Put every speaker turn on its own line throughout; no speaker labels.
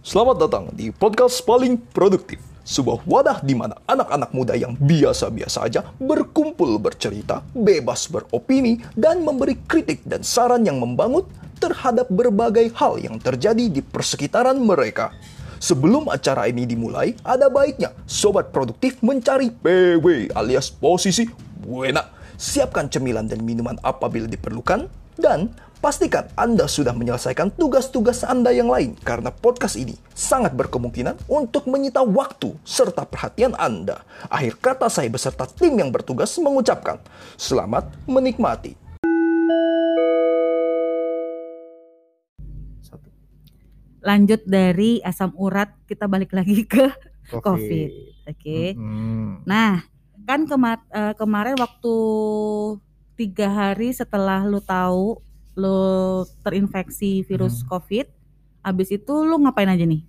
Selamat datang di podcast paling produktif. Sebuah wadah di mana anak-anak muda yang biasa-biasa aja berkumpul bercerita, bebas beropini, dan memberi kritik dan saran yang membangun terhadap berbagai hal yang terjadi di persekitaran mereka. Sebelum acara ini dimulai, ada baiknya sobat produktif mencari PW alias posisi buena. Siapkan cemilan dan minuman apabila diperlukan dan pastikan Anda sudah menyelesaikan tugas-tugas Anda yang lain karena podcast ini sangat berkemungkinan untuk menyita waktu serta perhatian Anda. Akhir kata saya beserta tim yang bertugas mengucapkan selamat menikmati.
Satu.
lanjut dari asam urat kita balik lagi ke COVID. Oke.
Mm-mm.
Nah, kan kema- eh, kemarin waktu tiga hari setelah lu tahu lu terinfeksi virus COVID, abis itu lu ngapain aja nih?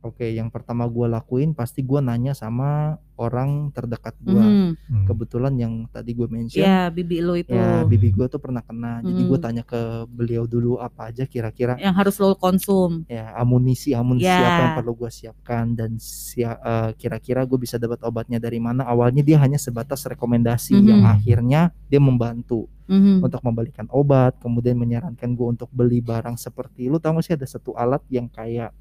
Oke, yang pertama gua lakuin pasti gua nanya sama orang terdekat gua.
Mhm.
Kebetulan yang tadi gue mention
Ya, bibi lu itu
ya bibi gua tuh pernah kena. Jadi gue
Hmm.
tanya ke beliau dulu apa aja kira-kira
yang harus lu konsum.
ya amunisi amunisi
Ya.
apa yang perlu gue siapkan dan sia- eh, kira-kira gue bisa dapat obatnya dari mana. Awalnya dia hanya sebatas rekomendasi
Mhm.
yang akhirnya dia membantu
Mhm.
untuk membalikan obat, kemudian menyarankan gue untuk beli barang seperti lu tahu gak sih ada satu alat yang kayak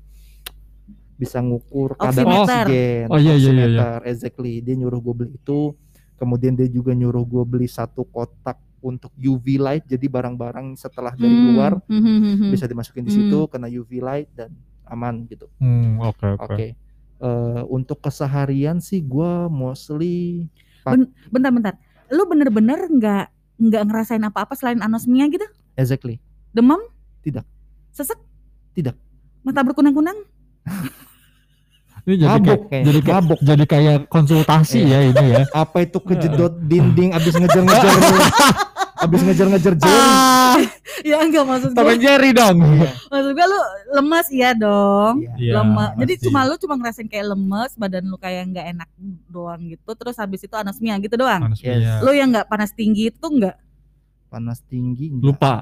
bisa ngukur kadar
Oximeter.
oksigen,
Oh, iya, iya, iya, iya.
exactly. Dia nyuruh gue beli itu, kemudian dia juga nyuruh gue beli satu kotak untuk UV light, jadi barang-barang setelah dari
Hmm,
luar
mhm, mhm, mhm.
bisa dimasukin di
Hmm.
situ, kena UV light dan aman gitu.
Hmm, oke
Oke.
oke.
Eh, untuk keseharian sih gue mostly
Bentar-bentar. Lu bener-bener nggak nggak ngerasain apa-apa selain anosmia gitu?
exactly
Demam?
Tidak.
Sesek?
Tidak.
Mata berkunang-kunang?
Ini jadi
Mabuk
kayak jadi kayak
mabuk.
jadi kayak konsultasi
Iya.
ya ini ya.
apa itu kejedot dinding abis ngejar-ngejar abis ngejar-ngejar Jerry
Ah, ya enggak maksud gue.
Jerry dong.
Maksud gue lu lemas iya dong.
Iya.
Iya,
lemes. Jadi
pasti.
cuma lu cuma ngerasain kayak lemes, badan lu kayak nggak enak doang gitu. Terus habis itu anosmia gitu doang.
Yes.
Lu yang nggak panas tinggi itu enggak?
panas tinggi enggak
Lupa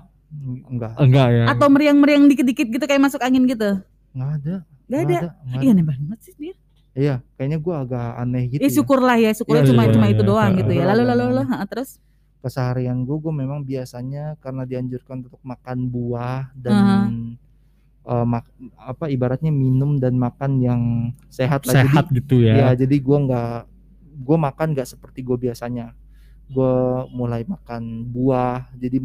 enggak
enggak ya.
Atau meriang-meriang dikit-dikit gitu kayak masuk angin gitu?
enggak ada
Gak ada. Iya aneh banget sih dia.
iya kayaknya gua agak aneh gitu
Ya
ya.
syukurlah ya, syukurnya
Iya,
cuma
iya,
cuma
iya,
itu
iya.
doang gitu ya. Lalu lalu
Iya.
lalu ha, terus
keseharian gua gua memang biasanya karena dianjurkan untuk makan buah dan eh, mak- apa ibaratnya minum dan makan yang sehat lah jadi
Sehat gitu
ya
ya.
jadi gua nggak gua makan nggak seperti gua biasanya gua mulai makan buah jadi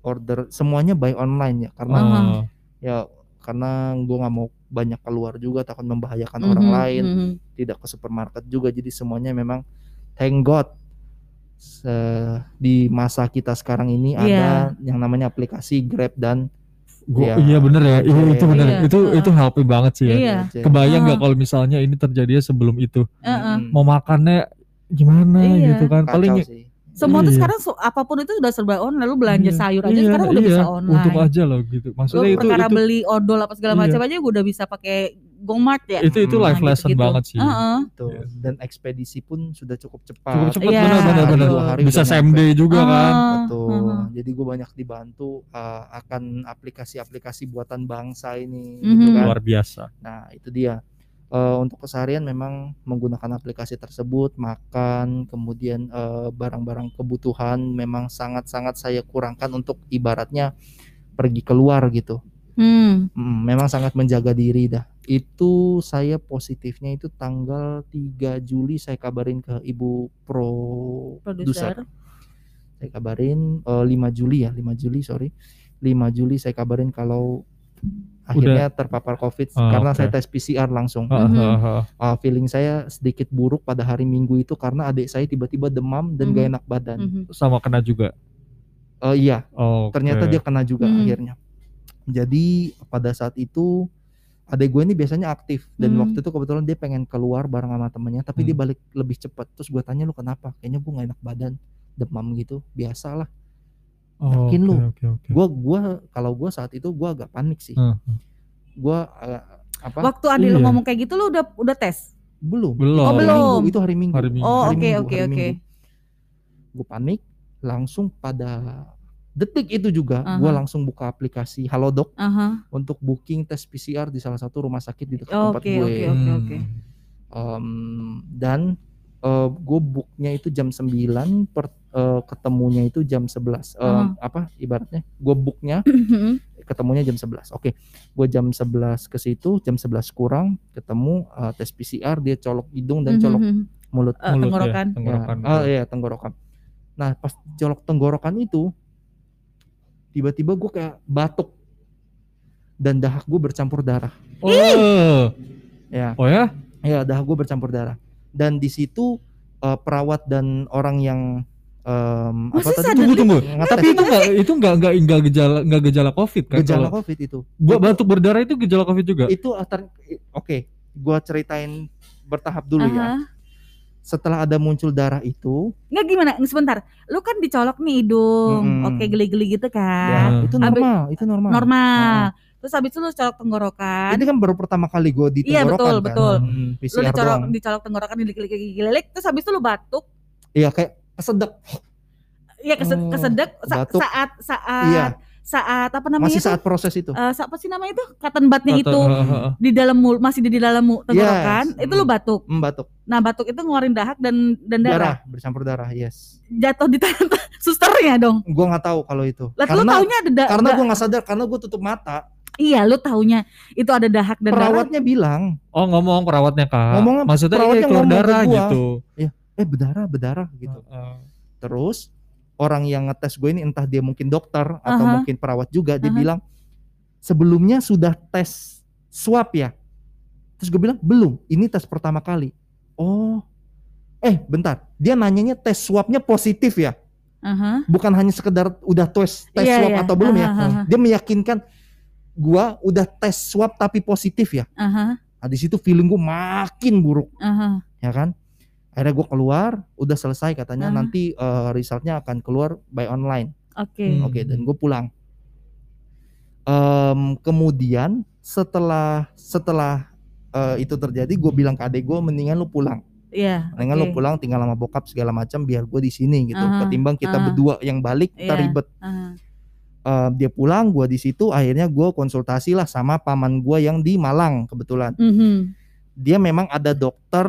order semuanya by online ya karena
Oh,
ya karena gue nggak mau banyak keluar juga takut membahayakan orang
Mhm,
lain
mhm.
tidak ke supermarket juga jadi semuanya memang thank God se- di masa kita sekarang ini
Iya.
ada yang namanya aplikasi Grab dan
gua,
Iya.
iya bener ya. Iya, itu bener.
Iya,
Itu
heeh.
itu happy banget sih ya.
Iya.
Kebayang nggak
Ah.
kalau misalnya ini terjadi sebelum itu
Heeh.
Mm-mm.
mau makannya gimana
Iya.
gitu kan?
Kacau
Paling
sih.
Semua tuh
Iya.
sekarang so- apa pun itu udah serba online. Lalu belanja
Iya,
sayur aja
iya,
sekarang udah
iya.
bisa
Untung
online.
aja loh gitu.
Lu
Maksudnya itu
perkara
itu
beli odol apa segala
Iya.
macam aja gue udah bisa pakai GoMart ya.
itu itu
Hmm.
life
Nah,
lesson
gitu-gitu.
banget sih.
Heeh.
Tuh.
Yes.
dan ekspedisi pun sudah cukup cepat
Cukup cepat
Iya,
benar benar benar.
Dua hari
Bisa day juga kan.
Ah,
Betul.
heeh.
Jadi gue banyak dibantu uh, akan aplikasi-aplikasi buatan bangsa ini,
Mhm.
gitu kan.
Luar biasa.
Nah itu dia. Eh, untuk keseharian memang menggunakan aplikasi tersebut, makan, kemudian eh, barang-barang kebutuhan memang sangat-sangat saya kurangkan untuk ibaratnya pergi keluar gitu.
Hmm.
Mm, memang sangat menjaga diri dah. Itu saya positifnya itu tanggal 3 Juli saya kabarin ke ibu produser.
Produser.
Saya kabarin eh, 5 Juli ya, 5 Juli sorry. 5 Juli saya kabarin kalau akhirnya terpapar COVID
Oh,
karena
oke.
saya tes PCR langsung.
Heeh,
Mhm.
heeh, heeh.
Uh, feeling saya sedikit buruk pada hari Minggu itu karena adik saya tiba-tiba demam dan gak
Mhm.
enak badan.
Mhm.
Sama kena juga.
Eh, iya,
Oh,
ternyata dia kena juga
Hmm.
akhirnya. Jadi pada saat itu adik gue ini biasanya aktif dan
Hmm.
waktu itu kebetulan dia pengen keluar bareng sama temennya tapi dia
Hmm.
balik lebih cepat. Terus gue tanya lu kenapa? Kayaknya gue gak enak badan, demam gitu. Biasalah.
Oh,
yakin
oke,
lu.
Oke, oke.
Gua gua kalau gua saat itu gua agak panik sih.
Hmm.
Gua eh, apa?
Waktu adik lu
Iya.
ngomong kayak gitu lu udah udah tes.
belum.
Belum.
Oh,
hari
belum.
Minggu, itu hari Minggu.
Hari Minggu.
Oh, oke oke oke.
Gue panik, langsung pada detik itu juga
Aha.
gue langsung buka aplikasi Halodoc
Aha.
untuk booking tes PCR di salah satu rumah sakit di dekat
Oke,
tempat gue.
oke, oke. oke.
Em, dan gue booknya itu jam 9 per eh, ketemunya itu jam 11 Em,
Aha.
apa ibaratnya gue booknya
Mhm.
ketemunya jam 11 oke gue jam 11 ke situ jam 11 kurang ketemu eh, tes PCR dia colok hidung dan colok
Mhm.
mulut
Eh,
Mulut ya,
tenggorokan.
tenggorokan.
Ya, ah iya tenggorokan. Nah pas colok tenggorokan itu tiba-tiba gue kayak batuk dan dahak gue bercampur darah.
Oh.
Ya,
Oh ya?
ya dahak gue bercampur darah. Dan di situ perawat dan orang yang em, apa tadi?
Tunggu tunggu.
Ngetes
Tapi itu enggak itu enggak enggak enggak gejala enggak gejala Covid kan?
gejala
Kalau
covid itu.
gua batuk berdarah itu gejala Covid juga.
Itu oke, gue ceritain bertahap dulu ya.
Aha.
Setelah ada muncul darah itu,
Nggak gimana? Sebentar. Lu kan dicolok nih hidung.
Mm-mm.
Oke, geli-geli gitu
ya,
kan.
itu
Abis-
normal, itu normal.
Normal. Terus habis itu lu colok tenggorokan.
Ini kan baru pertama kali gue di
Iya,
tenggorokan
betul,
kan.
betul.
Hmm,
lu dicolok
doang.
dicolok tenggorokan dililik-lilik terus habis itu lu batuk.
Iya kayak kesedek.
Iya, kese-
Oh,
kesedek sa-
batuk.
saat saat
Iya,
saat apa namanya
masih
itu?
saat proses itu.
Eh, sa- apa sih namanya itu? Cotton budnya itu di dalam mul masih di, di dalam tenggorokan.
Yes.
Itu lu
Hmm.
batuk.
Hmm, batuk.
Nah, batuk itu ngeluarin dahak dan dan darah.
Darah bercampur darah, yes.
Jatuh di tangan susternya dong.
Gua nggak tahu kalau itu.
Lah lu
karena
taunya ada da-
karena gua nggak sadar karena gua tutup mata.
Iya, lu taunya itu ada dahak dan darah.
Perawatnya bilang,
Oh ngomong perawatnya kak.
Ngomong apa?
Maksudnya
Perawatnya
keluar
ngomong ke
darah
gua.
gitu.
"Eh, berdarah, berdarah" gitu.
Heeh.
Terus orang yang ngetes gue ini entah dia mungkin dokter atau
Aha.
mungkin perawat juga, dia
Aha.
bilang sebelumnya sudah tes swab ya. Terus gue bilang belum, ini tes pertama kali. Oh, eh bentar, dia nanyanya tes swabnya positif ya,
Aha.
bukan hanya sekedar udah tes tes
Iya,
swab
iya.
atau belum ya.
Aha, aha,
Dia meyakinkan gua udah tes swab tapi positif ya.
aha,
Nah, di situ feeling gue makin buruk,
aha.
ya kan? Akhirnya gue keluar, udah selesai katanya nanti eh, resultnya akan keluar by online.
Oke.
Hmm.
Oke, dan gue pulang. Em, kemudian setelah setelah eh, itu terjadi, gue bilang ke adek gue, mendingan lu pulang,
Iya.
mendingan lu
oke.
pulang, tinggal sama bokap segala macam, biar gue di sini gitu.
Aha,
Ketimbang kita
aha.
berdua yang balik, kita ribet.
Aha.
Eh, dia pulang, gue di situ. Akhirnya gue konsultasi lah sama paman gue yang di Malang kebetulan.
Mhm,
Dia memang ada dokter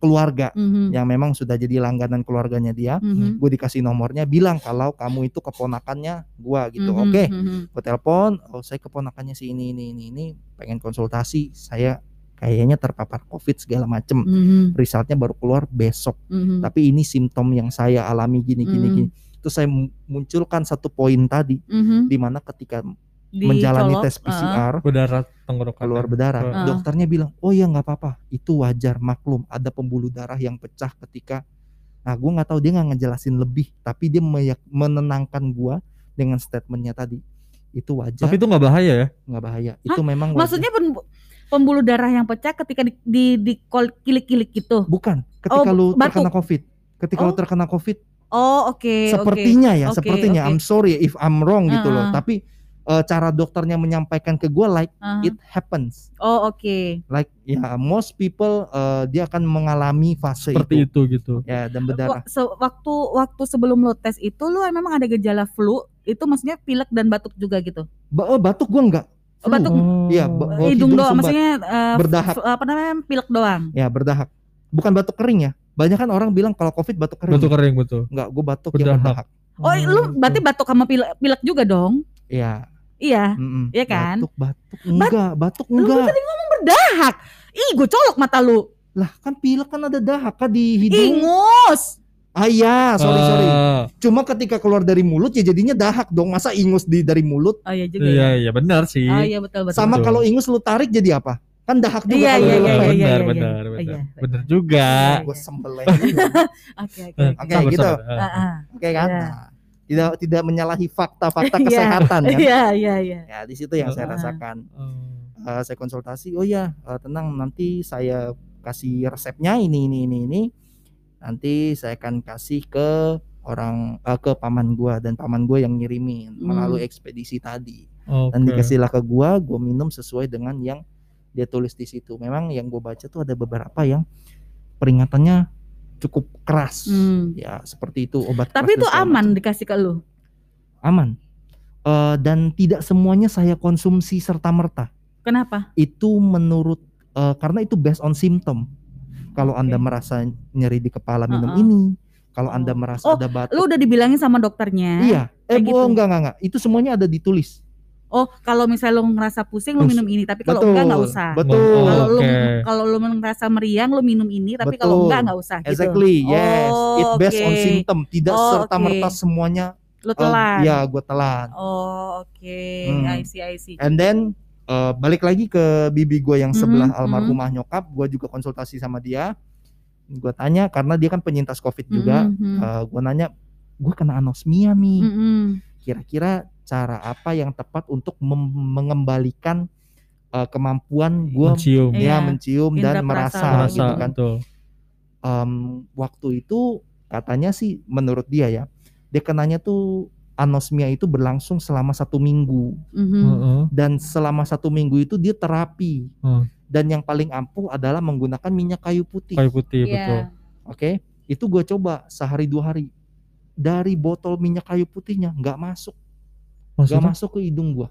keluarga
mhm,
yang memang sudah jadi langganan keluarganya dia.
mhm,
Gue dikasih nomornya, bilang kalau kamu itu keponakannya gue gitu.
mhm,
Oke.
mhm.
gue telepon oh saya keponakannya si ini ini ini ini pengen konsultasi saya kayaknya terpapar covid segala macem
Mhm,
resultnya baru keluar besok
mhm.
tapi ini simptom yang saya alami gini gini
Hmm.
gini terus saya mu- munculkan satu poin tadi
Mhm.
di mana ketika
Di
menjalani
colok,
tes. PCR
Berdarah tenggorokan.
keluar berdarah
Ah.
dokternya bilang oh ya nggak apa-apa itu wajar maklum ada pembuluh darah yang pecah ketika nah gue nggak tahu dia nggak ngejelasin lebih tapi dia meyak- menenangkan gua dengan statementnya tadi itu wajar
Tapi itu nggak bahaya ya?
nggak bahaya itu memang wajar.
Maksudnya pem- pembuluh darah yang pecah ketika di di, di kol- kilik-kilik gitu.
Bukan, ketika
Oh,
lu
batuk.
terkena COVID. Ketika lu
Oh.
terkena COVID,
Oh, oke, oke.
sepertinya ya,
Oke,
sepertinya
oke.
I'm sorry if I'm wrong gitu loh. Tapi eh, cara dokternya menyampaikan ke gua like
Aha.
it happens.
Oh, oke.
Like ya most people eh, dia akan mengalami fase
Seperti
itu.
itu gitu.
Ya dan berdarah.
Se- waktu waktu sebelum lo tes itu lo memang ada gejala flu, itu maksudnya pilek dan batuk juga gitu.
Ba- oh, batuk gua enggak.
Oh, batuk.
Iya, ba- Oh,
hidung
hidung
doang,
sumbat.
maksudnya eh,
Berdahak.
f- apa namanya? pilek doang.
Ya berdahak. Bukan batuk kering ya. Banyak kan orang bilang kalau COVID batuk kering.
Batuk kering betul.
Enggak, gua batuk yang
Berdahak.
berdahak.
Oh, lu berarti batuk sama pilek, pilek juga dong?
Iya.
Iya.
mm-mm.
Iya kan?
Batuk, batuk enggak, batuk
Lu
enggak.
tadi ngomong berdahak. Ih, gue colok mata lu.
Lah kan pilek kan ada dahak kan di hidung.
Ingus.
Ah iya, sorry sorry.
Ah,
Cuma ketika keluar dari mulut ya jadinya dahak dong. Masa ingus di dari mulut?
Oh iya juga
Iya
ya.
iya benar sih.
Oh iya betul betul.
Sama kalau ingus lu tarik jadi apa? Kan dahak juga
Iya, iya,
lu
iya,
lepas.
iya,
benar
iya,
benar
iya.
benar.
Iya.
Benar juga.
Gua sembelih.
Oke oke.
Oke, gitu.
Ah.
Ah.
Oke kan? Tidak tidak menyalahi fakta-fakta
Iya.
kesehatan kan?
Iya iya iya.
Ya di situ yang saya
Ah.
rasakan.
Oh.
Eh, saya konsultasi. Oh ya, eh, tenang nanti saya kasih resepnya ini ini ini ini. Nanti saya akan kasih ke orang eh, ke paman gua dan paman gua yang ngirimin
Hmm.
melalui ekspedisi tadi.
Oke.
dan dikasihlah ke gua, gua minum sesuai dengan yang dia tulis di situ. Memang yang gua baca tuh ada beberapa yang peringatannya cukup keras.
Hmm.
Ya, seperti itu obat
Tapi
keras
itu aman
macam.
dikasih ke lu.
Aman. Eh, dan tidak semuanya saya konsumsi serta merta.
Kenapa?
Itu menurut eh, karena itu based on symptom. Kalau anda
Oke.
merasa nyeri di kepala minum
Uh-uh.
ini, kalau anda merasa
Oh,
ada batuk,
Lu udah dibilangin sama dokternya?
iya. Eh, bu,
gitu.
enggak enggak enggak. Itu semuanya ada ditulis.
Oh, kalau misalnya lu ngerasa pusing lu
Us-
minum ini, tapi kalau enggak enggak usah.
Betul.
Kalau lu
Oke.
kalau lu ngerasa meriang lu minum ini, tapi kalau enggak enggak usah gitu.
Exactly, yes. It
Oh,
based on symptom, tidak
Oh,
serta merta
oke.
semuanya.
Lu
eh,
telan.
ya, gue telan.
Oh, oke.
Hmm.
I see, I see.
And then eh, balik lagi ke bibi gue yang sebelah
Mhm,
almarhumah nyokap, gue juga konsultasi sama dia. Gue tanya karena dia kan penyintas covid juga.
Mhm, mhm.
gue nanya, gue kena anosmia nih.
Mhm.
Kira-kira cara apa yang tepat untuk mengembalikan eh, kemampuan gue
Mencium.
Iya.
ya mencium dan merasa,
Merasa
gitu kan.
betul.
Em, waktu itu katanya sih menurut dia ya, dia kenanya tuh anosmia itu berlangsung selama satu minggu
Mhm.
Heeh.
dan selama satu minggu itu dia terapi
Hmm.
dan yang paling ampuh adalah menggunakan minyak kayu putih.
Kayu putih
Iya.
betul.
Oke, itu gue coba sehari dua hari dari botol minyak kayu putihnya nggak masuk, nggak masuk ke hidung gue.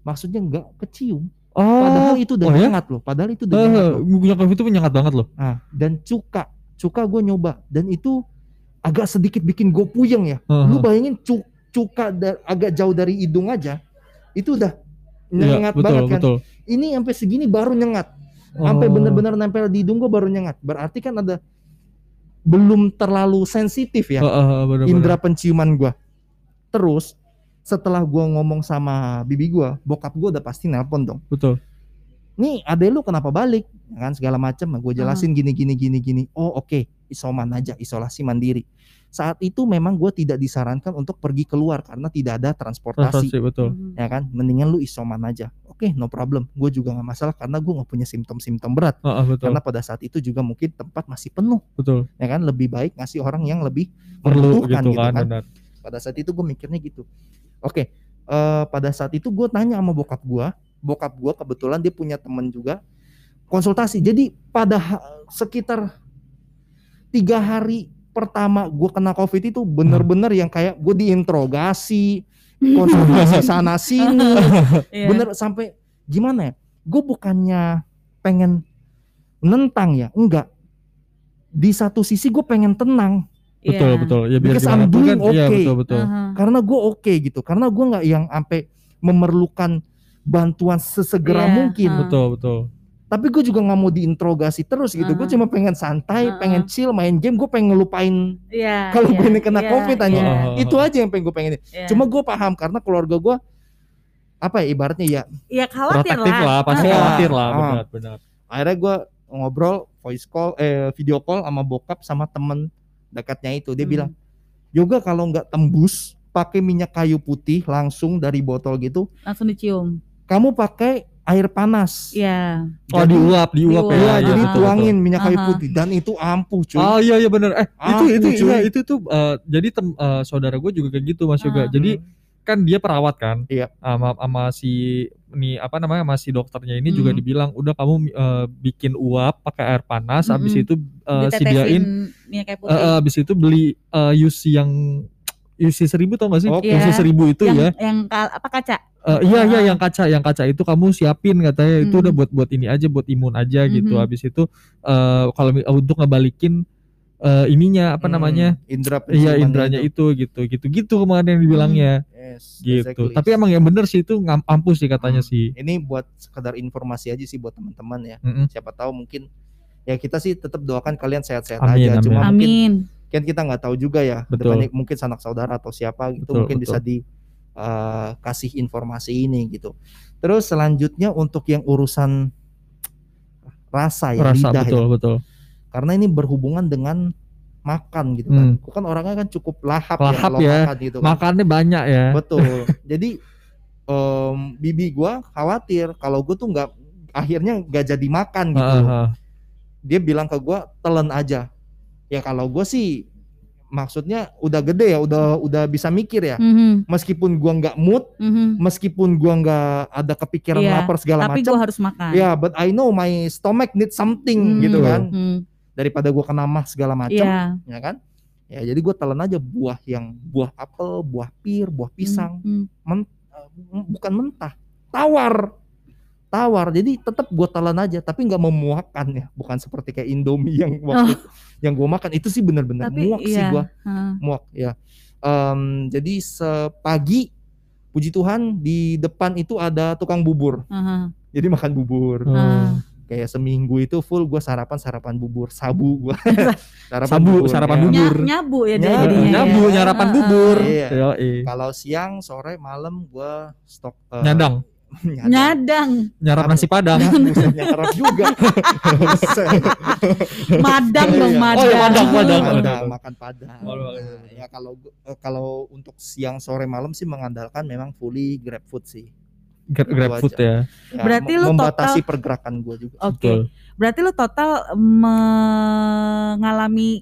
Maksudnya nggak kecium.
Oh,
Padahal itu udah
oh ya?
hangat loh. Padahal itu udah
Eh,
hangat loh.
minyak kayu itu menyengat banget loh.
Nah, dan cuka, cuka gue nyoba dan itu agak sedikit bikin gue puyeng ya.
Heeh.
Lu bayangin cu- cuka agak jauh dari hidung aja, itu udah
Iya,
nyengat
betul,
banget kan.
betul.
Ini sampai segini baru nyengat. sampai
Oh.
benar-benar nempel di hidung gue baru nyengat. Berarti kan ada belum terlalu sensitif ya
Heeh, heeh, bener-bener.
indera penciuman gue. Terus setelah gue ngomong sama bibi gue, bokap gue udah pasti nelpon dong.
Betul.
Nih ade lu kenapa balik? Ya kan segala macam. Gue jelasin gini gini gini gini. Oh oke isoman aja isolasi mandiri. Saat itu memang gue tidak disarankan untuk pergi keluar karena tidak ada transportasi.
Transaksi betul.
Ya kan, mendingan lu isoman aja. Oke, no problem. Gue juga nggak masalah karena gue nggak punya simptom-simptom berat.
Heeh, betul.
Karena pada saat itu juga mungkin tempat masih penuh,
betul.
ya kan? Lebih baik ngasih orang yang lebih
Perlu
membutuhkan
gitu kan, benar.
Pada saat itu gue mikirnya gitu. Oke, eh, pada saat itu gue tanya sama bokap gue, bokap gue kebetulan dia punya temen juga konsultasi. Jadi pada sekitar tiga hari pertama gue kena covid itu bener-bener yang kayak gue diinterogasi, konsultasi sana sini,
Iya.
bener sampai gimana ya? Gue bukannya pengen nentang ya, enggak. Di satu sisi gue pengen tenang
Iya.
Betul, betul. Ya biar
Because
gimana pun kan, iya
okay.
betul, betul.
Aha.
karena gue oke gitu, karena gue nggak yang sampai memerlukan bantuan sesegera
Iya,
mungkin.
ha.
Betul, betul.
Tapi gue juga nggak mau diinterogasi terus gitu. Gue
Aha.
cuma pengen santai,
Aha.
pengen chill, main game. Gue pengen ngelupain
Iya.
Kalau
iya,
gue ini kena
iya,
COVID aja,
iya,
Heeh.
itu aja yang pengen gue pengen.
iya.
Cuma gue paham karena keluarga gue apa ya ibaratnya ya.
ya khawatir
Protektif lah, pasti
Iya.
khawatir lah,
Ah.
benar, benar.
Akhirnya gue ngobrol voice call, eh video call sama bokap sama temen dekatnya itu. Dia
Hmm.
bilang, yoga kalau nggak tembus pakai minyak kayu putih langsung dari botol gitu,
langsung dicium.
kamu pakai air panas.
Iya.
Oh,
Jadi-
diuap, diuap
Diuap.
ya.
Iya, jadi
betul,
tuangin minyak kayu
Aha.
putih dan itu ampuh cuy.
Oh iya iya benar. Eh itu
Ampuh,
itu
cuy.
iya itu tuh eh, jadi tem, eh, saudara gue juga kayak gitu Mas Yoga.
Ah.
Jadi kan dia perawat kan.
Iya.
Sama sama si nih apa namanya masih dokternya ini juga
Hmm.
dibilang udah kamu eh, bikin uap pakai air panas habis
Mm-mm.
itu eh,
Ditetesin
sediain
minyak kayu
eh,
putih.
eh, habis itu beli eh, UC yang UC seribu tau gak sih?
Oke.
UC seribu itu
yang
ya.
yang kal- apa kaca?
Eh, iya iya yang kaca yang kaca itu kamu siapin katanya itu
Hmm.
udah buat buat ini aja buat imun aja gitu.
Mhm.
Habis itu eh, kalau untuk ngebalikin eh, ininya apa
Hmm,
namanya?
Indra
Iya indranya itu gitu gitu gitu kemarin yang dibilangnya
Yes,
gitu.
exactly.
Tapi emang yang bener sih itu ngam- ampuh sih katanya
Hmm.
sih.
ini buat sekedar informasi aja sih buat teman-teman ya.
Mm-mm.
Siapa tahu mungkin ya kita sih tetap doakan kalian sehat-sehat aja.
amin.
Cuma mungkin
Amin.
kan kita nggak tahu juga ya.
Betul.
Depannya mungkin sanak saudara atau siapa gitu
Betul,
mungkin bisa di eh, kasih informasi ini gitu. Terus selanjutnya untuk yang urusan rasa ya
Rasa
lidah
betul
ya.
betul.
Karena ini berhubungan dengan makan gitu kan.
Hmm.
Kan orangnya kan cukup lahap,
Lahap
ya
ya.
makan gitu kan.
Makannya banyak ya.
Betul. Jadi em, bibi gua khawatir kalau gue tuh nggak akhirnya nggak jadi makan gitu.
Ah, ah.
Dia bilang ke gua telan aja. Ya kalau gue sih maksudnya udah gede ya, udah udah bisa mikir ya.
Mhm,
Meskipun gua nggak mood,
mhm.
meskipun gua nggak ada kepikiran
Iya,
lapar segala
Tapi
macam.
gue harus makan.
Ya, but I know my stomach need something
Hmm,
gitu kan.
hmm,
Daripada gua kena mah segala macam,
Iya.
ya kan? Ya jadi gue telan aja buah yang buah apel, buah pir, buah pisang.
Hmm, hmm.
m- bukan mentah, tawar. Tawar. Jadi tetap gue telan aja tapi nggak memuakkan ya. Bukan seperti kayak Indomie yang waktu yang gue makan itu sih bener-bener
Tapi
muak sih
iya.
gua
Heeh.
muak ya. Em, jadi sepagi puji Tuhan di depan itu ada tukang bubur.
Heeh.
Jadi makan bubur.
Hmm.
Heeh.
Kayak seminggu itu full gua sarapan sarapan bubur, sabu gua. sarapan
Sabu,
bubur,
sarapan
ya.
bubur.
Nya- nyabu ya
Nyabu,
jadinya.
Nyabu,
ya.
nyarapan
Heeh.
bubur.
Iya. Kalau siang, sore, malam gua stok eh,
Nyadang,
nyadang.
Nyadang,
nyarap nasi padang.
Nyarap juga.
Madang dong,
Iya.
madang.
Oh, iya, madang, madang.
Padang, makan padang.
Oh,
Nah, ya kalau eh, kalau untuk siang, sore, malam sih mengandalkan memang fully grab food sih.
Grab, grab food ya.
Ya,
Berarti lu
membatasi
total-
pergerakan gua juga.
Oke.
Betul.
Berarti lu total mengalami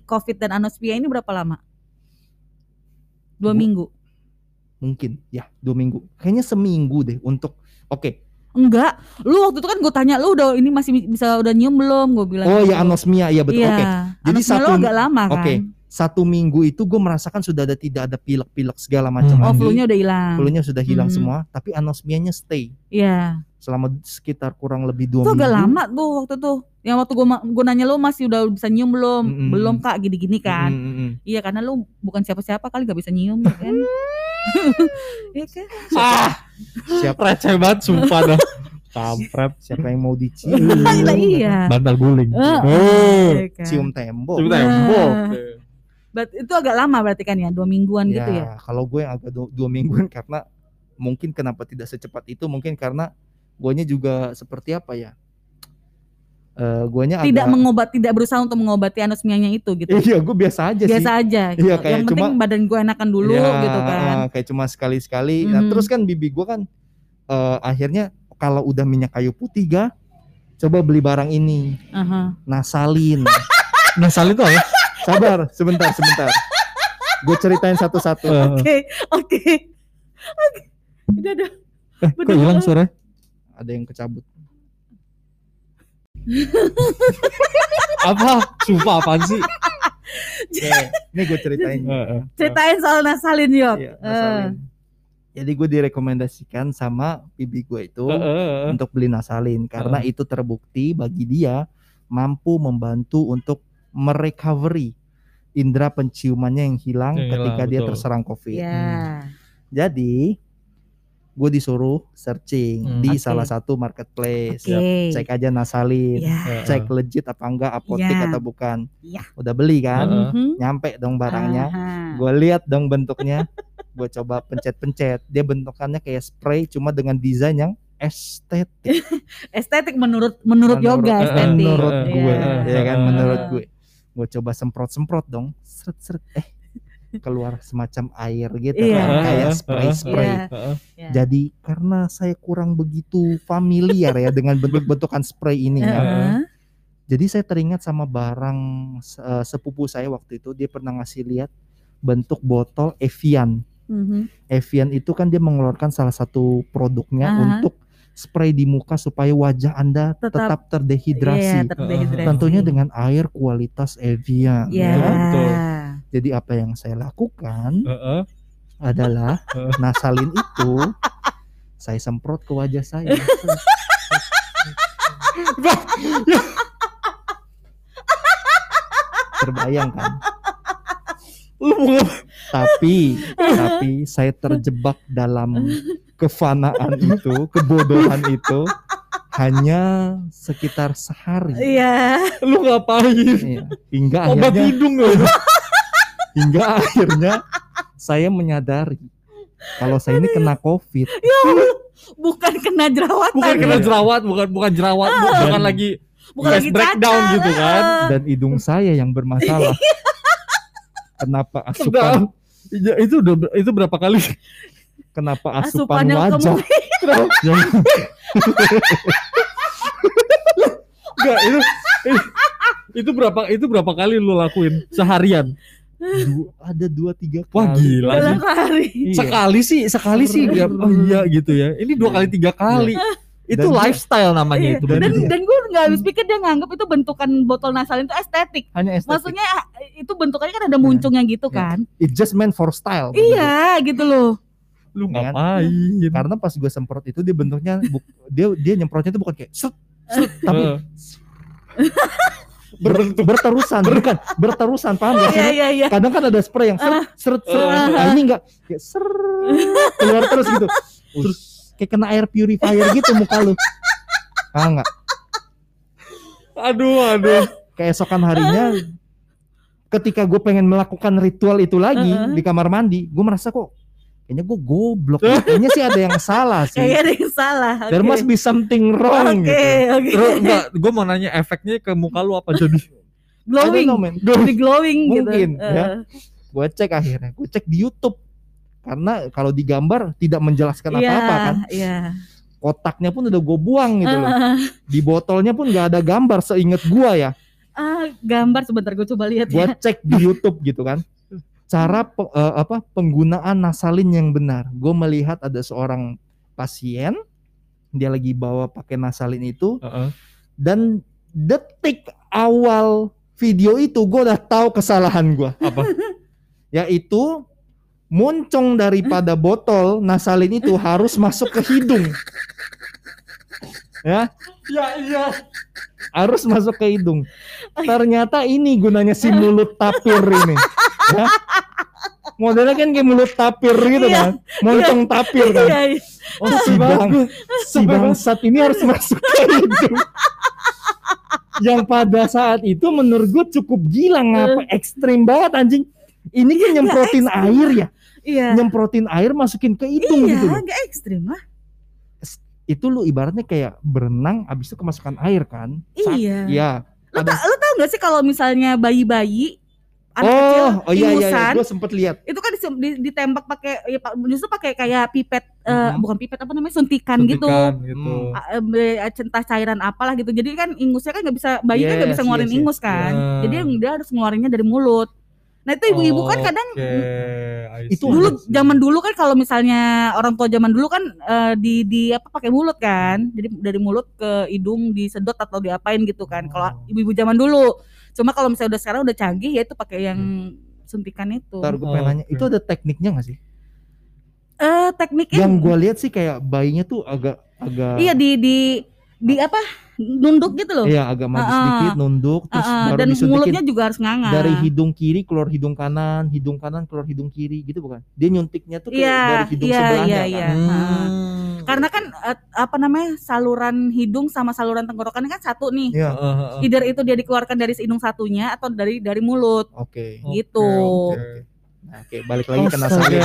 COVID dan anosmia ini berapa lama? Dua minggu.
Mungkin ya dua minggu. Kayaknya seminggu deh untuk. Oke.
Enggak, lu waktu itu kan gue tanya lu udah ini masih bisa udah nyium belum? Gue bilang.
Oh
gitu.
ya anosmia ya betul.
Iya.
Oke. Jadi
Anosmia
satu-
agak lama kan?
Oke. Satu minggu itu gue merasakan sudah ada tidak ada pilek-pilek segala macam
Hmm.
Oh, flu-nya udah hilang.
Flu-nya sudah hilang
Hmm.
semua, tapi anosmianya stay
Iya.
selama sekitar kurang lebih dua
Itu
minggu.
agak lama tuh waktu tuh. Yang waktu gue gue nanya lu masih udah bisa nyium belum?
Mm-mm.
Belum kak, gini-gini kan?
Mm, mm, mm.
Iya karena lu bukan siapa-siapa kali gak bisa nyium ya kan? Iya kan?
Ah,
Siapa
receh banget sumpah dah. Kampret.
siapa yang mau dicium?
Lah iya.
Bantal guling.
Eh,
Oh.
Iya kan?
Cium tembok.
Cium
Nah.
tembok.
Berarti itu agak lama berarti kan ya, dua mingguan gitu ya?
Kalau gue yang agak dua, dua mingguan karena mungkin kenapa tidak secepat itu mungkin karena guanya juga seperti apa ya? Eh guanya
Tidak
agak
mengobat, tidak berusaha untuk mengobati anosmianya itu gitu.
Iya, gue biasa aja
Biasa
sih.
aja. Gitu.
Iya, kayak
Yang penting
cuma-
badan gue enakan dulu
Ya,
gitu kan.
eh, Kayak cuma sekali-sekali. Nah,
Mhm.
terus kan bibi gue kan eh, akhirnya kalau udah minyak kayu putih ga, coba beli barang ini,
Aha.
nasalin.
Nasal itu apa?
Sabar, sebentar, sebentar. Gue ceritain satu-satu.
Oke, oke. Oke. Udah, udah.
eh, kok hilang suara?
Ada yang kecabut.
Apa? Sumpah apaan sih?
Nih, ini gue ceritain.
Ceritain soal nasalin yuk.
Iya, nasalin. Jadi gue direkomendasikan sama bibi gue itu
Eh, eh, eh.
untuk beli nasalin karena itu terbukti bagi dia mampu membantu untuk merecovery indera penciumannya yang hilang
Yang hilang,
ketika dia
betul.
terserang COVID.
Ya.
Jadi gue disuruh searching
Hmm.
di
Oke.
salah satu marketplace.
Oke.
Cek aja nasalin,
eh.
cek legit apa enggak apotek
Ya.
atau bukan.
Ya.
Udah beli kan?
Heeh.
Mhm.
Nyampe dong barangnya.
Aha.
Gue lihat dong bentuknya. gue coba pencet-pencet. Dia bentukannya kayak spray cuma dengan desain yang estetik.
Estetik menurut menurut, yoga
eh,
estetik.
menurut
Iya.
gue, ya kan
Eh.
menurut gue. Gue coba semprot-semprot dong. Seret-seret eh keluar semacam air gitu
Iya.
kan kayak
Eh,
spray-spray.
Iya.
Heeh.
Ya.
Jadi karena saya kurang begitu familiar ya dengan bentuk-bentukan spray ini ya.
Heeh.
Jadi saya teringat sama barang eh, sepupu saya waktu itu dia pernah ngasih lihat bentuk botol Evian.
Mhm.
Evian itu kan dia mengeluarkan salah satu produknya
Aha.
untuk spray di muka supaya wajah Anda
Tetap-
tetap,
Iya,
terdehidrasi.
terdehidrasi.
Tentunya dengan air kualitas Evian.
Ya.
ya.
betul.
Jadi apa yang saya lakukan
Heeh.
adalah
Heeh.
nasalin itu saya semprot ke wajah saya. Terbayang kan? Tapi tapi saya terjebak dalam kefanaan itu, kebodohan itu hanya sekitar sehari.
Iya.
lu ngapain?
Iya. Hingga
Obat
akhirnya
hidung.
Hingga akhirnya saya menyadari kalau saya ini kena COVID.
Ya Allah. Bukan kena jerawatan.
Bukan kena
Iya.
jerawat, bukan bukan jerawat,
Dan-
bukan lagi
bukan lagi
breakdown
cacar.
gitu kan.
dan hidung saya yang bermasalah. Kenapa
Sedap.
asupan
Ya, itu udah itu berapa kali?
kenapa asupan wajah yang
Enggak, itu itu- itu berapa itu berapa kali lu lakuin seharian?
Du- ada dua tiga kali.
Wah gila sih.
hari.
Iya.
Sekali sih, sekali sih
Iya.
nggak- oh iya gitu ya. Ini dua kali tiga kali. Itu
Dan dia-
lifestyle namanya
Iya.
itu.
Dan
Dan gue nggak habis pikir dia nganggap itu bentukan botol nasalin itu estetik.
Hanya estetik.
Maksudnya itu bentukannya kan ada muncungnya gitu
Iya.
kan.
it just meant for style.
Iya gitu loh.
Lu
Ya kan?
ngapain?
karena pas gue semprot itu dia bentuknya bu- dia dia nyemprotnya itu bukan kayak set, set, tapi
Heeh.
Ber- berterusan bukan berterusan paham gak sih
Iya iya iya.
kadang kan ada spray yang seret seret seret
Ah.
nah, ini enggak kayak ser keluar terus gitu terus kayak kena air purifier gitu muka lu ah enggak
Aduh, aduh.
keesokan harinya ketika gue pengen melakukan ritual itu lagi
Heeh.
di kamar mandi gue merasa kok kayaknya gue goblok kayaknya sih ada yang salah sih
Kayaknya ada yang salah.
there
Oke.
must be something wrong
Oke,
gitu
oke.
Terus enggak, gue mau nanya efeknya ke muka lu apa jadi?
Glowing.
know, man.
Jadi glowing gitu.
Mungkin, ya.
Heeh.
gue cek akhirnya gue cek di YouTube karena kalau di gambar tidak menjelaskan
Iya,
apa-apa kan
Iya.
kotaknya pun udah gue buang gitu loh
Ah,
di botolnya pun nggak ada gambar seinget gua ya
ah, gambar sebentar gue coba lihat
gua
ya.
cek di YouTube gitu kan cara pe- eh, apa penggunaan nasalin yang benar gue melihat ada seorang pasien dia lagi bawa pakai nasalin itu
Heeh.
dan detik awal video itu gue udah tahu kesalahan gua
Apa?
yaitu moncong daripada botol nasalin itu harus masuk ke hidung ya
Ya iya.
harus masuk ke hidung. Ternyata ini gunanya si mulut tapir ini. Ya. Modelnya kan kayak mulut tapir gitu
Iya.
kan. Moncong tapir kan.
Iya, iya.
Oh si bang, si bangsat ini harus masuk ke hidung. Yang pada saat itu menurut gue cukup gila ngapa ekstrim banget anjing. Ini kan nyemprotin air ya,
Iya.
nyemprotin air masukin ke hidung
Iya,
gitu loh.
nggak ekstrim lah.
Itu lu ibaratnya kayak berenang abis itu kemasukan air kan. Saat-
Iya.
Iya.
Ta- lo tau gak sih kalau misalnya bayi-bayi anak kecil
oh, oh iya iya, iya.
ingusan,
gue sempet lihat.
itu kan ditembak pakai ya, justru pakai kayak pipet eh,
Mhm.
bukan pipet apa namanya suntikan, gitu
Suntikan gitu.
Hmm.
Eh, be- centah cairan apalah gitu jadi kan ingusnya kan nggak bisa bayi kan nggak
Yes,
bisa ngeluarin
yes, yes.
ingus kan
Ya.
jadi yang dia harus ngeluarinnya dari mulut nah itu ibu-ibu kan kadang
Oke, I
Itu
see,
dulu zaman dulu kan kalau misalnya orang tua zaman dulu kan eh, di di apa pakai mulut kan jadi dari mulut ke hidung disedot atau diapain gitu kan kalau
Oh.
ibu-ibu zaman dulu cuma kalau misalnya udah sekarang udah canggih ya itu pakai yang suntikan itu
Ntar gue
Oh,
pengen nanya,
oke.
itu ada tekniknya gak sih?
eh tekniknya
Yang gue lihat sih kayak bayinya tuh agak agak
iya di di di apa nunduk gitu loh
iya agak maju
ah.
sedikit, nunduk, terus
ah,
baru
dan
disuntikin
mulutnya juga harus nganga
dari hidung kiri keluar hidung kanan, hidung kanan keluar hidung kiri gitu bukan? Dia nyuntiknya tuh kayak
Iya,
dari hidung
iya,
sebelahnya
iya,
kan?
iya.
Hmm.
Karena kan eh, apa namanya saluran hidung sama saluran tenggorokan kan satu nih
Iya.
Heeh, heeh.
either itu dia dikeluarkan dari hidung satunya atau dari dari mulut
Oke.
Oke,
gitu
oke.
Nah, Oke, balik lagi ke
Astaga.
nasalin.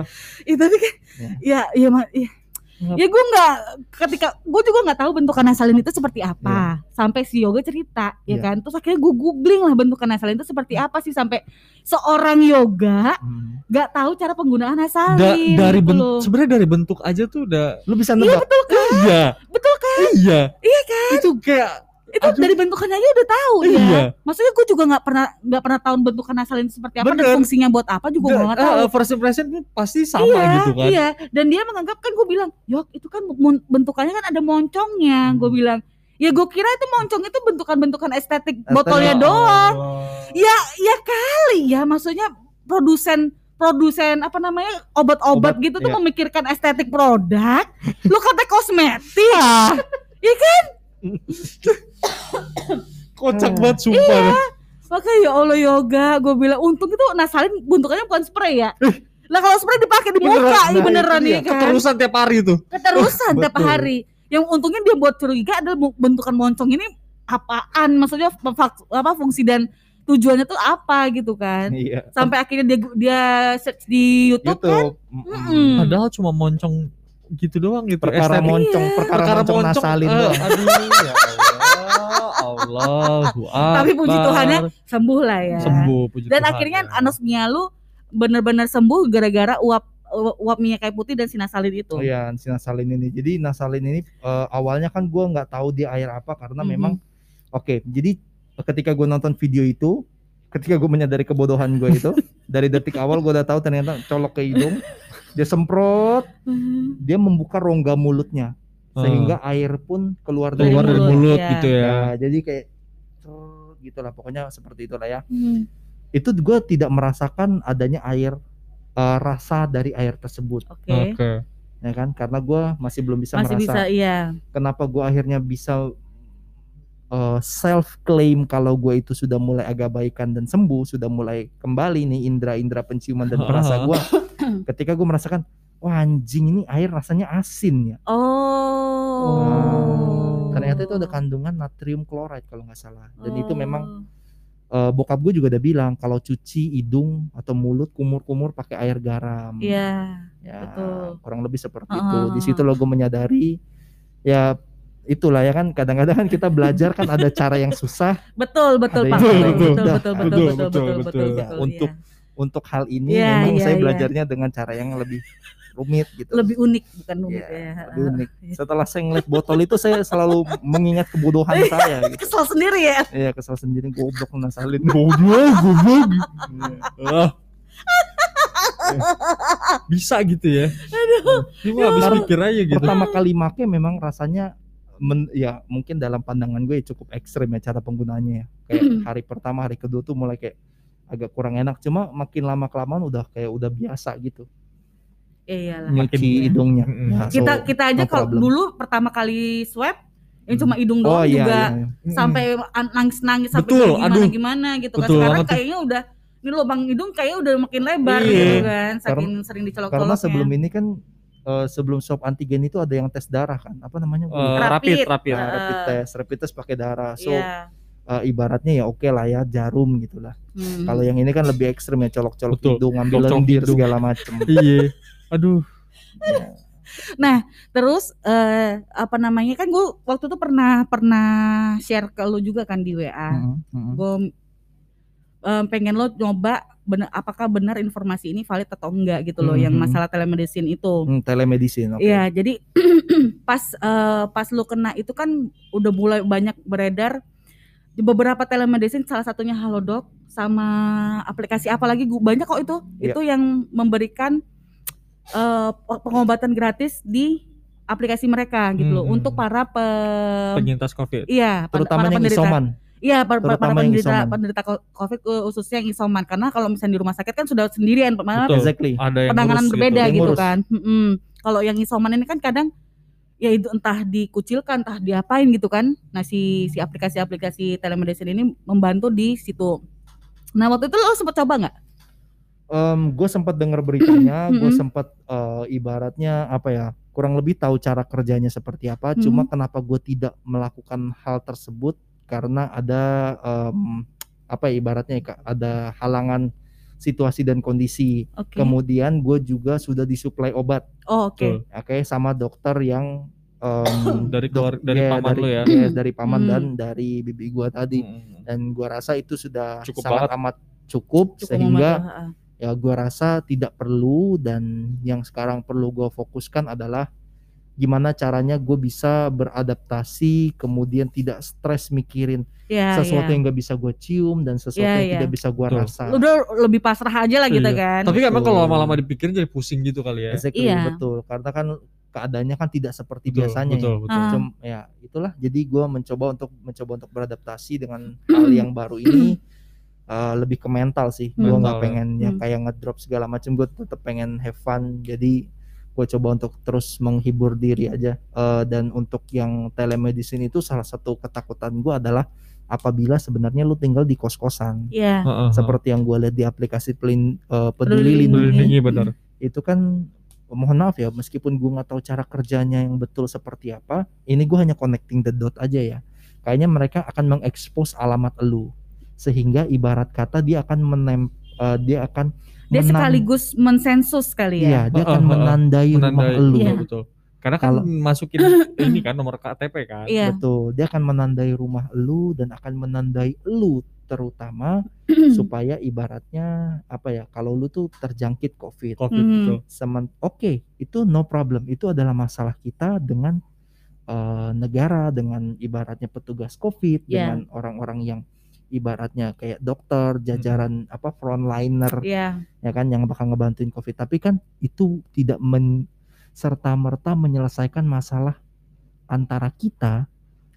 Ih, tapi kan ya ya ma- ya, ya gue nggak ketika gue juga nggak tahu bentukan nasalin itu seperti apa. Sampai si yoga cerita ya
Iya.
kan? Terus akhirnya gue googling lah bentukan nasalin itu seperti apa sih. Sampai seorang yoga
Hmm.
nggak tahu cara penggunaan
Da-
nasalin
dari
gitu
sebenarnya dari bentuk aja tuh udah
Lu bisa
iya
nebak?
betul kan?
Iya.
Betul kan?
Iya.
Iya kan?
Itu kayak
itu
Aduh.
dari bentukannya aja udah tahu
Iya.
ya maksudnya gue juga nggak pernah nggak pernah tahu bentukan nasalin seperti apa dan
Bener.
fungsinya buat apa juga gue nggak tahu
eh, first impression pasti sama
iya,
gitu kan
Iya, dan dia menganggap kan gue bilang, "Yok, itu kan bentukannya kan ada moncongnya."
Hmm.
Gue bilang, "Ya gue kira itu moncong itu bentukan-bentukan estetik
Estetik.
botolnya
Ya
doang." Ya, ya kali ya, maksudnya produsen produsen apa namanya obat-obat
Obat,
gitu tuh
iya.
memikirkan estetik produk. Lu kata kosmetik. Iya kan?
Kocak
Hmm.
banget sumpah dah.
Makanya ya Allah yoga, gue bilang untung itu nasalin bentukannya bukan spray ya. Lah kalau spray dipakai di
Beneran,
muka,
nah,
ya beneran
itu
nih
dia.
kan.
keterusan tiap hari tuh
keterusan tiap hari. Yang untungnya dia buat curiga adalah bentukan moncong ini apaan? Maksudnya apa fungsi dan tujuannya tuh apa gitu kan?
Iya.
Sampai akhirnya dia dia search di YouTube, kan.
YouTube. Mm-mm.
Mm-mm.
padahal cuma moncong gitu doang gitu
Perkara
estetik.
moncong,
Iya.
perkara,
perkara
moncong,
moncong
nasalin
eh,
doang.
aduh ya Allah Allahu
Tapi puji. Tuhannya sembuh lah ya.
sembuh puji
Dan
Tuhan,
akhirnya
ya.
anosmia lu bener-bener sembuh gara-gara uap uap minyak kayu putih dan sinasalin itu.
Oh iya, si nasalin ini. Jadi nasalin ini eh, awalnya kan gua nggak tahu dia air apa karena
Mhm.
memang oke. jadi ketika gue nonton video itu, ketika gue menyadari kebodohan gue itu, dari detik awal gue udah tahu ternyata colok ke hidung, dia semprot,
Hmm.
dia membuka rongga mulutnya
Eh,
sehingga air pun keluar dari
keluar dari
mulut,
mulut
ya.
gitu ya
Ya, jadi kayak gitu lah pokoknya seperti itulah ya.
Hmm.
Itu gue tidak merasakan adanya air eh, rasa dari air tersebut
Oke.
Oke.
ya kan karena gua masih belum bisa
Masih
merasa
bisa iya.
kenapa gua akhirnya bisa self claim kalau gue itu sudah mulai agak baikan dan sembuh sudah mulai kembali nih indera-indera penciuman dan perasa gua ketika gue merasakan wah anjing ini air rasanya asin ya
Oh.
ternyata itu ada kandungan natrium klorida kalau nggak salah dan itu memang
Oh.
eh, bokap gue juga udah bilang kalau cuci hidung atau mulut kumur-kumur pakai air garam
Iya.
ya
betul.
kurang lebih seperti
Heeh,
itu di situ lo gue menyadari ya itulah ya kan kadang-kadang kan kita belajar kan ada cara yang susah
Betul, betul, Pak. Betul, betul, betul, betul,
Betul,
Ya, untuk
iya.
untuk hal ini
Iya,
memang
iya,
saya belajarnya dengan cara yang lebih rumit gitu
lebih unik bukan rumit
Iya,
ya.
lebih unik.
Iya.
setelah saya ngeliat botol itu saya selalu mengingat kebodohan saya gitu.
Kesel sendiri ya.
Iya kesel sendiri goblok nasalin
Goblok, goblok. Ah. Bisa gitu ya. Cuma habis
Karena
mikir aja gitu.
pertama kali make memang rasanya men- ya mungkin dalam pandangan gue ya cukup ekstrim ya cara penggunaannya ya. Kayak hari pertama hari kedua tuh mulai kayak agak kurang enak cuma makin lama kelamaan udah kayak udah biasa gitu
Iya lah.
nyuci
Iya.
hidungnya. Ya,
Kita
so-
kita aja
no
kalau
problem.
dulu pertama kali swab yang cuma hidung
oh
doang
iya,
juga
iya, iya.
sampai nangis nangis sampai
Betul,
gimana
aduh.
gimana gitu kan
Betul
sekarang
tuh.
kayaknya udah ini lubang hidung kayaknya udah makin lebar
Iya.
gitu kan saking sering dicolok-coloknya
karena sebelum ini kan eh, sebelum swab antigen itu ada yang tes darah kan apa namanya lupa.
rapid,
Rapid.
rapid.
Nah,
Eh,
rapid test rapid test pakai darah so
Iya.
eh, ibaratnya ya oke lah ya jarum gitulah
Hmm.
kalau yang ini kan lebih ekstrim ya colok-colok
Betul.
hidung ngambil lendir
hidung.
segala macem
Iya. Aduh.
Terus eh apa namanya kan gue waktu itu pernah pernah share ke lu juga kan di WA.
Mm-mm, mm-mm.
Gue pengen lo nyoba bener, apakah benar informasi ini valid atau enggak gitu loh yang
Mhm.
masalah telemedicine itu.
Hmm, telemedicine oke
Iya, jadi pas eh, pas lu kena itu kan udah mulai banyak beredar di beberapa telemedicine salah satunya Halodoc sama aplikasi apa lagi gua- banyak kok itu.
Iya.
Itu yang memberikan eh, pengobatan gratis di aplikasi mereka gitu loh
Hmm.
untuk para pe,
Penyintas Covid.
iya
terutama
para
yang
penderita.
isoman
Iya, para, para- penderita,
isoman.
penderita COVID uh, khususnya yang isoman karena kalau misalnya di rumah sakit kan sudah sendirian,
Betul.
exactly
Ada yang
penanganan
ngurus
berbeda gitu,
ngurus.
kan. Mm-mm. Kalau yang isoman ini kan kadang ya itu entah dikucilkan, entah diapain gitu kan. Nah si si aplikasi-aplikasi telemedicine ini membantu di situ. Nah waktu itu lo sempat coba nggak?
gue sempat dengar beritanya gue sempat eh, ibaratnya apa ya kurang lebih tahu cara kerjanya seperti apa cuma kenapa gue tidak melakukan hal tersebut karena ada em, apa ya ibaratnya ya, Kak, ada halangan situasi dan kondisi
Oke.
kemudian gue juga sudah disuplai obat
Oh oke.
Betul.
oke sama dokter yang em,
Dari
dok-
keluar- dari
ya,
paman
dari,
lo ya?
yes, dari paman
Hmm.
dan dari bibi gua tadi
Mm-mm.
dan gua rasa itu sudah
Cukup
sangat
banget.
amat cukup,
Cukup
sehingga
ha-ha.
ya gua rasa tidak perlu dan yang sekarang perlu gua fokuskan adalah gimana caranya gue bisa beradaptasi kemudian tidak stres mikirin
ya,
sesuatu
ya.
yang gak bisa gue cium dan sesuatu
Ya,
yang
ya.
tidak bisa gua
Betul.
rasa
udah lebih pasrah aja lah gitu
Iya.
kan.
Tapi emang kalau
Betul.
lama-lama dipikirin jadi pusing gitu kali ya.
Exactly,
Iya.
betul karena kan keadaannya kan tidak seperti
Betul,
biasanya ya.
betul, betul.
Ah.
Cum- ya itulah jadi gua mencoba untuk mencoba untuk beradaptasi dengan hal yang baru ini eh, lebih ke mental sih gue nggak pengen ya
Hmm.
kayak ngedrop segala macam gue tetap pengen have fun jadi gue coba untuk terus menghibur diri aja. Eh, dan untuk yang telemedicine itu salah satu ketakutan gue adalah apabila sebenarnya lu tinggal di kos-kosan.
Iya.
Heeh,
seperti yang gue lihat di aplikasi pelin, eh, peduli
Peduli
lindungi.
Benar.
itu kan mohon maaf ya meskipun gue nggak tahu cara kerjanya yang betul seperti apa ini gue hanya connecting the dot aja ya. Kayaknya mereka akan mengekspos alamat elu sehingga ibarat kata dia akan menem eh, dia akan
Dia
menan-
sekaligus mensensus kali ya.
iya dia akan
Heeh, heeh.
menandai, rumah
Menandai
elu
Iya.
betul. Karena kan
Kalau-
masukin ini kan nomor KTP kan.
Iya.
betul dia akan menandai rumah elu dan akan menandai elu terutama supaya ibaratnya apa ya kalau lu tuh terjangkit covid
Covid
Hmm.
betul.
Semen- oke itu no problem itu adalah masalah kita dengan eh, negara dengan ibaratnya petugas covid
Ya.
dengan orang-orang yang ibaratnya kayak dokter jajaran apa frontliner
Iya.
ya kan yang bakal ngebantuin covid tapi kan itu tidak men serta merta menyelesaikan masalah antara kita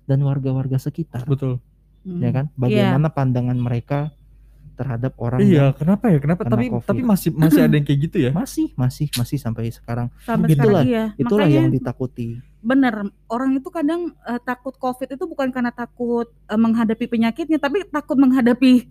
dan warga-warga sekitar
Betul.
Hmm.
ya kan bagaimana pandangan mereka terhadap orang
Iya,
yang
kenapa ya? Kenapa?
kena
Tapi
COVID.
tapi masih masih ada yang kayak gitu ya?
masih masih masih sampai sekarang
sampai
Itulah-
sekarang iya.
itulah
Makanya
yang ditakuti
bener orang itu kadang eh, takut covid itu bukan karena takut eh, menghadapi penyakitnya tapi takut menghadapi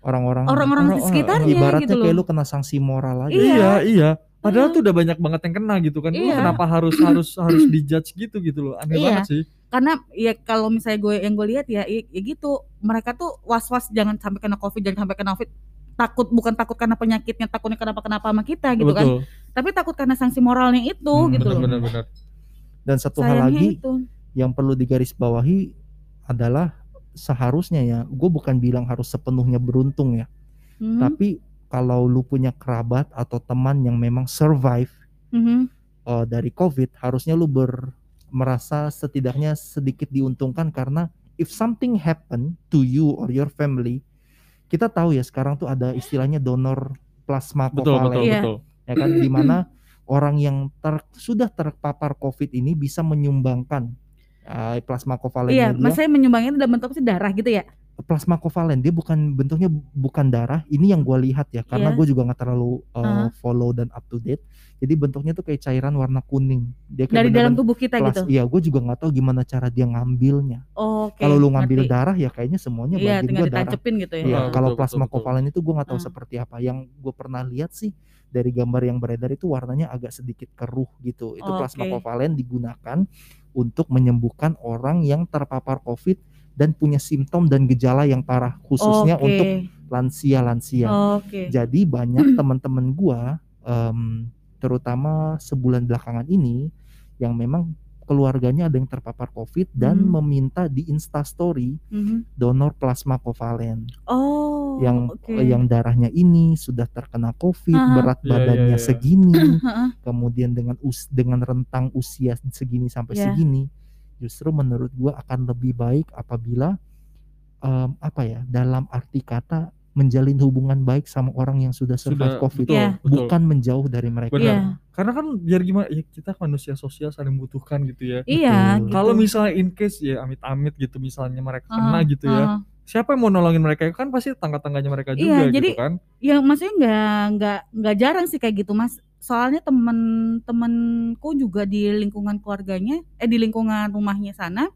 orang-orang
orang-orang di
orang-
sekitarnya
ibaratnya
gitu loh.
kayak lu kena sanksi moral aja
Iya.
Iya, iya. Padahal
Hmm.
tuh udah banyak banget yang kena gitu kan. Lu
Iya.
kenapa harus harus harus dijudge gitu gitu loh. Aneh
Iya.
banget sih.
karena ya kalau misalnya gue yang gue lihat ya, ya ya gitu mereka tuh was-was jangan sampai kena covid jangan sampai kena covid takut bukan takut karena penyakitnya takutnya kenapa kenapa sama kita gitu kan
Betul.
tapi takut karena sanksi moralnya itu
Hmm,
gitu
Benar
loh
benar benar.
Dan satu hal
sayangnya
lagi
itu
yang perlu digarisbawahi adalah seharusnya ya gue bukan bilang harus sepenuhnya beruntung ya
Mhm,
tapi kalau lu punya kerabat atau teman yang memang survive
mhm.
uh, dari covid harusnya lu ber merasa setidaknya sedikit diuntungkan karena if something happen to you or your family kita tahu ya sekarang tuh ada istilahnya donor plasma
Betul betul
kovalen
Iya.
betul.
ya kan di mana orang yang ter- sudah terpapar covid ini bisa menyumbangkan uh, plasma kovalennya
iya saya menyumbangnya itu dalam bentuk sih? Darah gitu ya?
Plasma kovalen dia bukan bentuknya bukan darah. Ini yang gue lihat ya karena
Iya.
gue juga nggak terlalu uh,
Uh-huh.
follow dan up to date. Jadi bentuknya tuh kayak cairan warna kuning. Dia kayak
dari dalam tubuh kita
plas-
gitu?
Iya gue juga nggak tahu gimana cara dia ngambilnya.
Oke
kalau lu ngambil
ngerti.
darah ya kayaknya semuanya
iya
bagian gue darah.
gitu ya?
Iya,
Ah,
kalau plasma
betul, betul.
kovalen itu gue nggak tahu
Hmm.
seperti apa. Yang gue pernah lihat sih dari gambar yang beredar itu warnanya agak sedikit keruh gitu itu plasma
Oke.
kovalen digunakan untuk menyembuhkan orang yang terpapar covid dan punya simptom dan gejala yang parah khususnya
Oke.
untuk lansia-lansia.
oke
Jadi banyak teman-teman gua em, terutama sebulan belakangan ini yang memang keluarganya ada yang terpapar Covid dan
Hmm.
meminta di Instastory
Mhm.
donor plasma kovalen
oh
yang
oke.
yang darahnya ini sudah terkena Covid,
Aha.
berat
Iya,
badannya
iya, iya.
segini, kemudian dengan us dengan rentang usia segini sampai
Iya.
segini, justru menurut gua akan lebih baik apabila em, apa ya dalam arti kata menjalin hubungan baik sama orang yang sudah survive
Sudah
COVID,
betul,
Iya.
betul.
bukan menjauh dari mereka.
Benar.
Iya.
Karena kan biar gimana ya kita manusia sosial saling butuhkan gitu ya.
iya
Betul.
gitu.
Kalau misalnya in case ya amit-amit gitu misalnya mereka kena
Heeh,
gitu ya.
heeh.
Siapa yang mau nolongin mereka kan pasti tangga-tangganya mereka
Iya,
juga
jadi
gitu kan.
yang maksudnya nggak nggak nggak jarang sih kayak gitu mas soalnya temen-temenku juga di lingkungan keluarganya eh di lingkungan rumahnya sana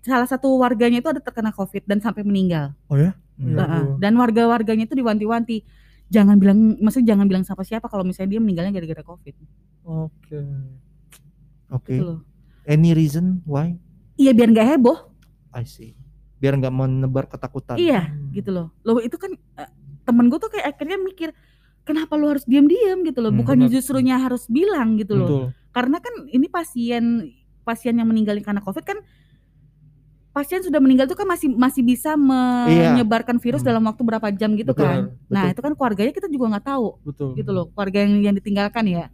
salah satu warganya itu ada terkena covid dan sampai meninggal
Oh ya? Ampun.
dan warga-warganya itu diwanti-wanti jangan bilang maksudnya jangan bilang siapa-siapa kalau misalnya dia meninggalnya gara-gara covid
Oke.
Oke.
gitu loh
Any reason why?
iya biar nggak heboh
I see. Biar nggak menebar ketakutan.
iya
Hmm.
gitu loh loh itu kan eh, temen gue tuh kayak akhirnya mikir kenapa lu harus diam-diam gitu loh
Hmm,
bukannya
benar.
justrunya harus bilang gitu loh
Betul.
karena kan ini pasien pasien yang meninggal karena covid kan pasien sudah meninggal itu kan masih masih bisa
Iya.
menyebarkan virus
Hmm.
dalam waktu berapa jam gitu
Betul,
kan
betul.
nah itu kan keluarganya kita juga nggak tahu
Betul.
gitu loh keluarga yang yang ditinggalkan ya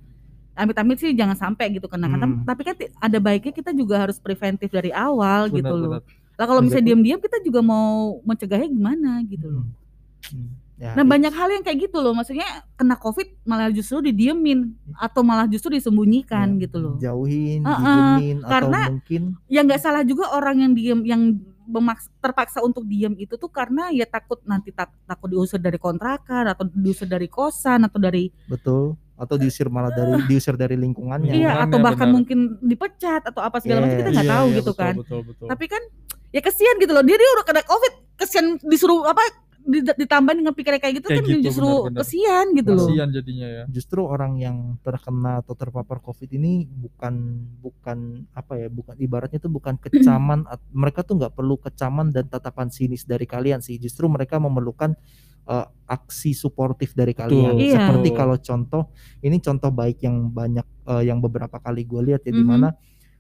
amit-amit sih jangan sampai gitu kena Karena-
Hmm.
tapi kan ada baiknya kita juga harus preventif dari awal gitu
Benar,
loh
benar.
lah kalau misalnya diam-diam kita juga mau mencegahnya gimana gitu loh
Hmm. Ya,
Nah
it-
banyak hal yang kayak gitu loh, maksudnya kena covid malah justru didiemin atau malah justru disembunyikan
Ya,
gitu loh.
Jauhin,
Heeh,
didiemin atau
karena-
mungkin
Ya nggak salah juga orang yang diem, yang memaks- terpaksa untuk diem itu tuh karena ya takut nanti tak, takut diusir dari kontrakan atau diusir dari kosan atau dari
betul atau diusir malah dari diusir dari lingkungannya.
iya atau bahkan
benar.
mungkin dipecat atau apa segala macam
Yes.
kita nggak
Iya,
tahu
iya,
gitu
betul,
kan.
Betul, betul.
Tapi kan ya kesian gitu loh dia dia udah kena covid, kesian disuruh apa di- ditambahin dengan pikiran kayak gitu
Kayak
kan
gitu,
justru kesian gitu loh.
Kasihan jadinya ya.
Justru orang yang terkena atau terpapar COVID ini bukan bukan apa ya, bukan ibaratnya itu bukan kecaman. mereka tuh nggak perlu kecaman dan tatapan sinis dari kalian sih. Justru mereka memerlukan eh, aksi suportif dari kalian.
Iya.
Seperti kalau contoh, ini contoh baik yang banyak eh, yang beberapa kali gue lihat ya, di
Mhm.
mana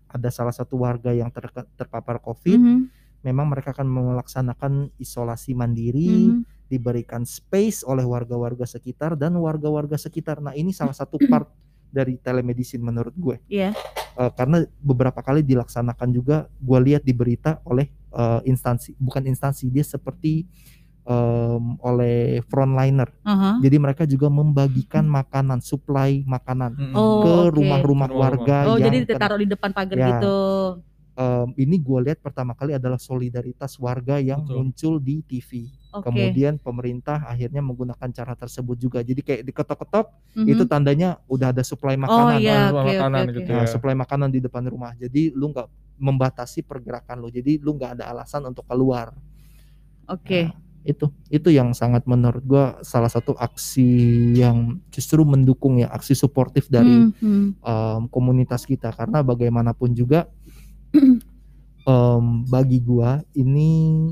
ada salah satu warga yang terke- terpapar COVID.
Mhm,
Memang mereka akan melaksanakan isolasi mandiri.
mhm.
diberikan space oleh warga-warga sekitar dan warga-warga sekitar. Nah, ini salah satu part dari telemedicine menurut gue.
Iya.
Eh, karena beberapa kali dilaksanakan juga gue lihat di berita oleh eh, instansi, bukan instansi, dia seperti em, oleh frontliner.
Aha.
Jadi mereka juga membagikan makanan, supply makanan
Mm-mm.
Oh,
ke rumah-rumah
Rumah-rumah.
warga
Oh
yang
jadi ditaruh di depan pagar
Ya.
gitu.
Em, ini gue lihat pertama kali adalah solidaritas warga yang
Betul.
muncul di TV.
Oke.
Kemudian pemerintah akhirnya menggunakan cara tersebut juga. Jadi kayak diketok-ketok
Mhm.
itu tandanya udah ada suplai
Oh
makanan.
iya,
Makanan-
oke oke
makanan
oke.
gitu
Nah,
ya.
suplai makanan di depan rumah. Jadi lu nggak membatasi pergerakan lu. Jadi lu nggak ada alasan untuk keluar.
Oke.
Nah, itu itu yang sangat menurut gua salah satu aksi yang justru mendukung ya aksi suportif dari
Mhm.
em, komunitas kita karena bagaimanapun juga em, bagi gua ini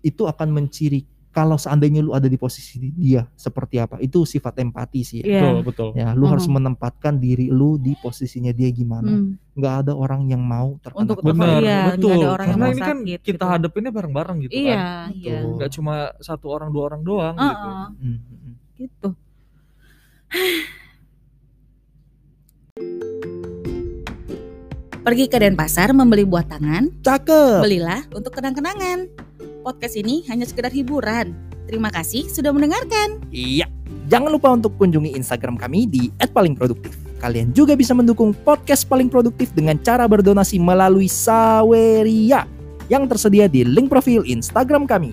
itu akan menciri kalau seandainya lu ada di posisi dia seperti apa itu sifat empati sih ya.
Iya.
Betul, betul.
Ya, lu harus
Mhm.
menempatkan diri lu di posisinya dia gimana.
Hmm.
nggak ada orang yang mau terkena
Untuk.
Benar,
iya, nggak
betul.
ada orang yang
Karena
mau
ini kan
sakit
kita
gitu.
hadapinnya bareng-bareng gitu kan.
Iya, iya.
Betul.
Nggak cuma satu orang dua orang doang gitu.
Heeh,
Hmm, hmm, hmm.
gitu. Pergi ke Denpasar membeli buah tangan,
Cakep.
belilah untuk kenang-kenangan. Podcast ini hanya sekedar hiburan. Terima kasih sudah mendengarkan.
Iya. Jangan lupa untuk kunjungi Instagram kami di @palingproduktif. Kalian juga bisa mendukung podcast paling produktif dengan cara berdonasi melalui Saweria yang tersedia di link profil Instagram kami.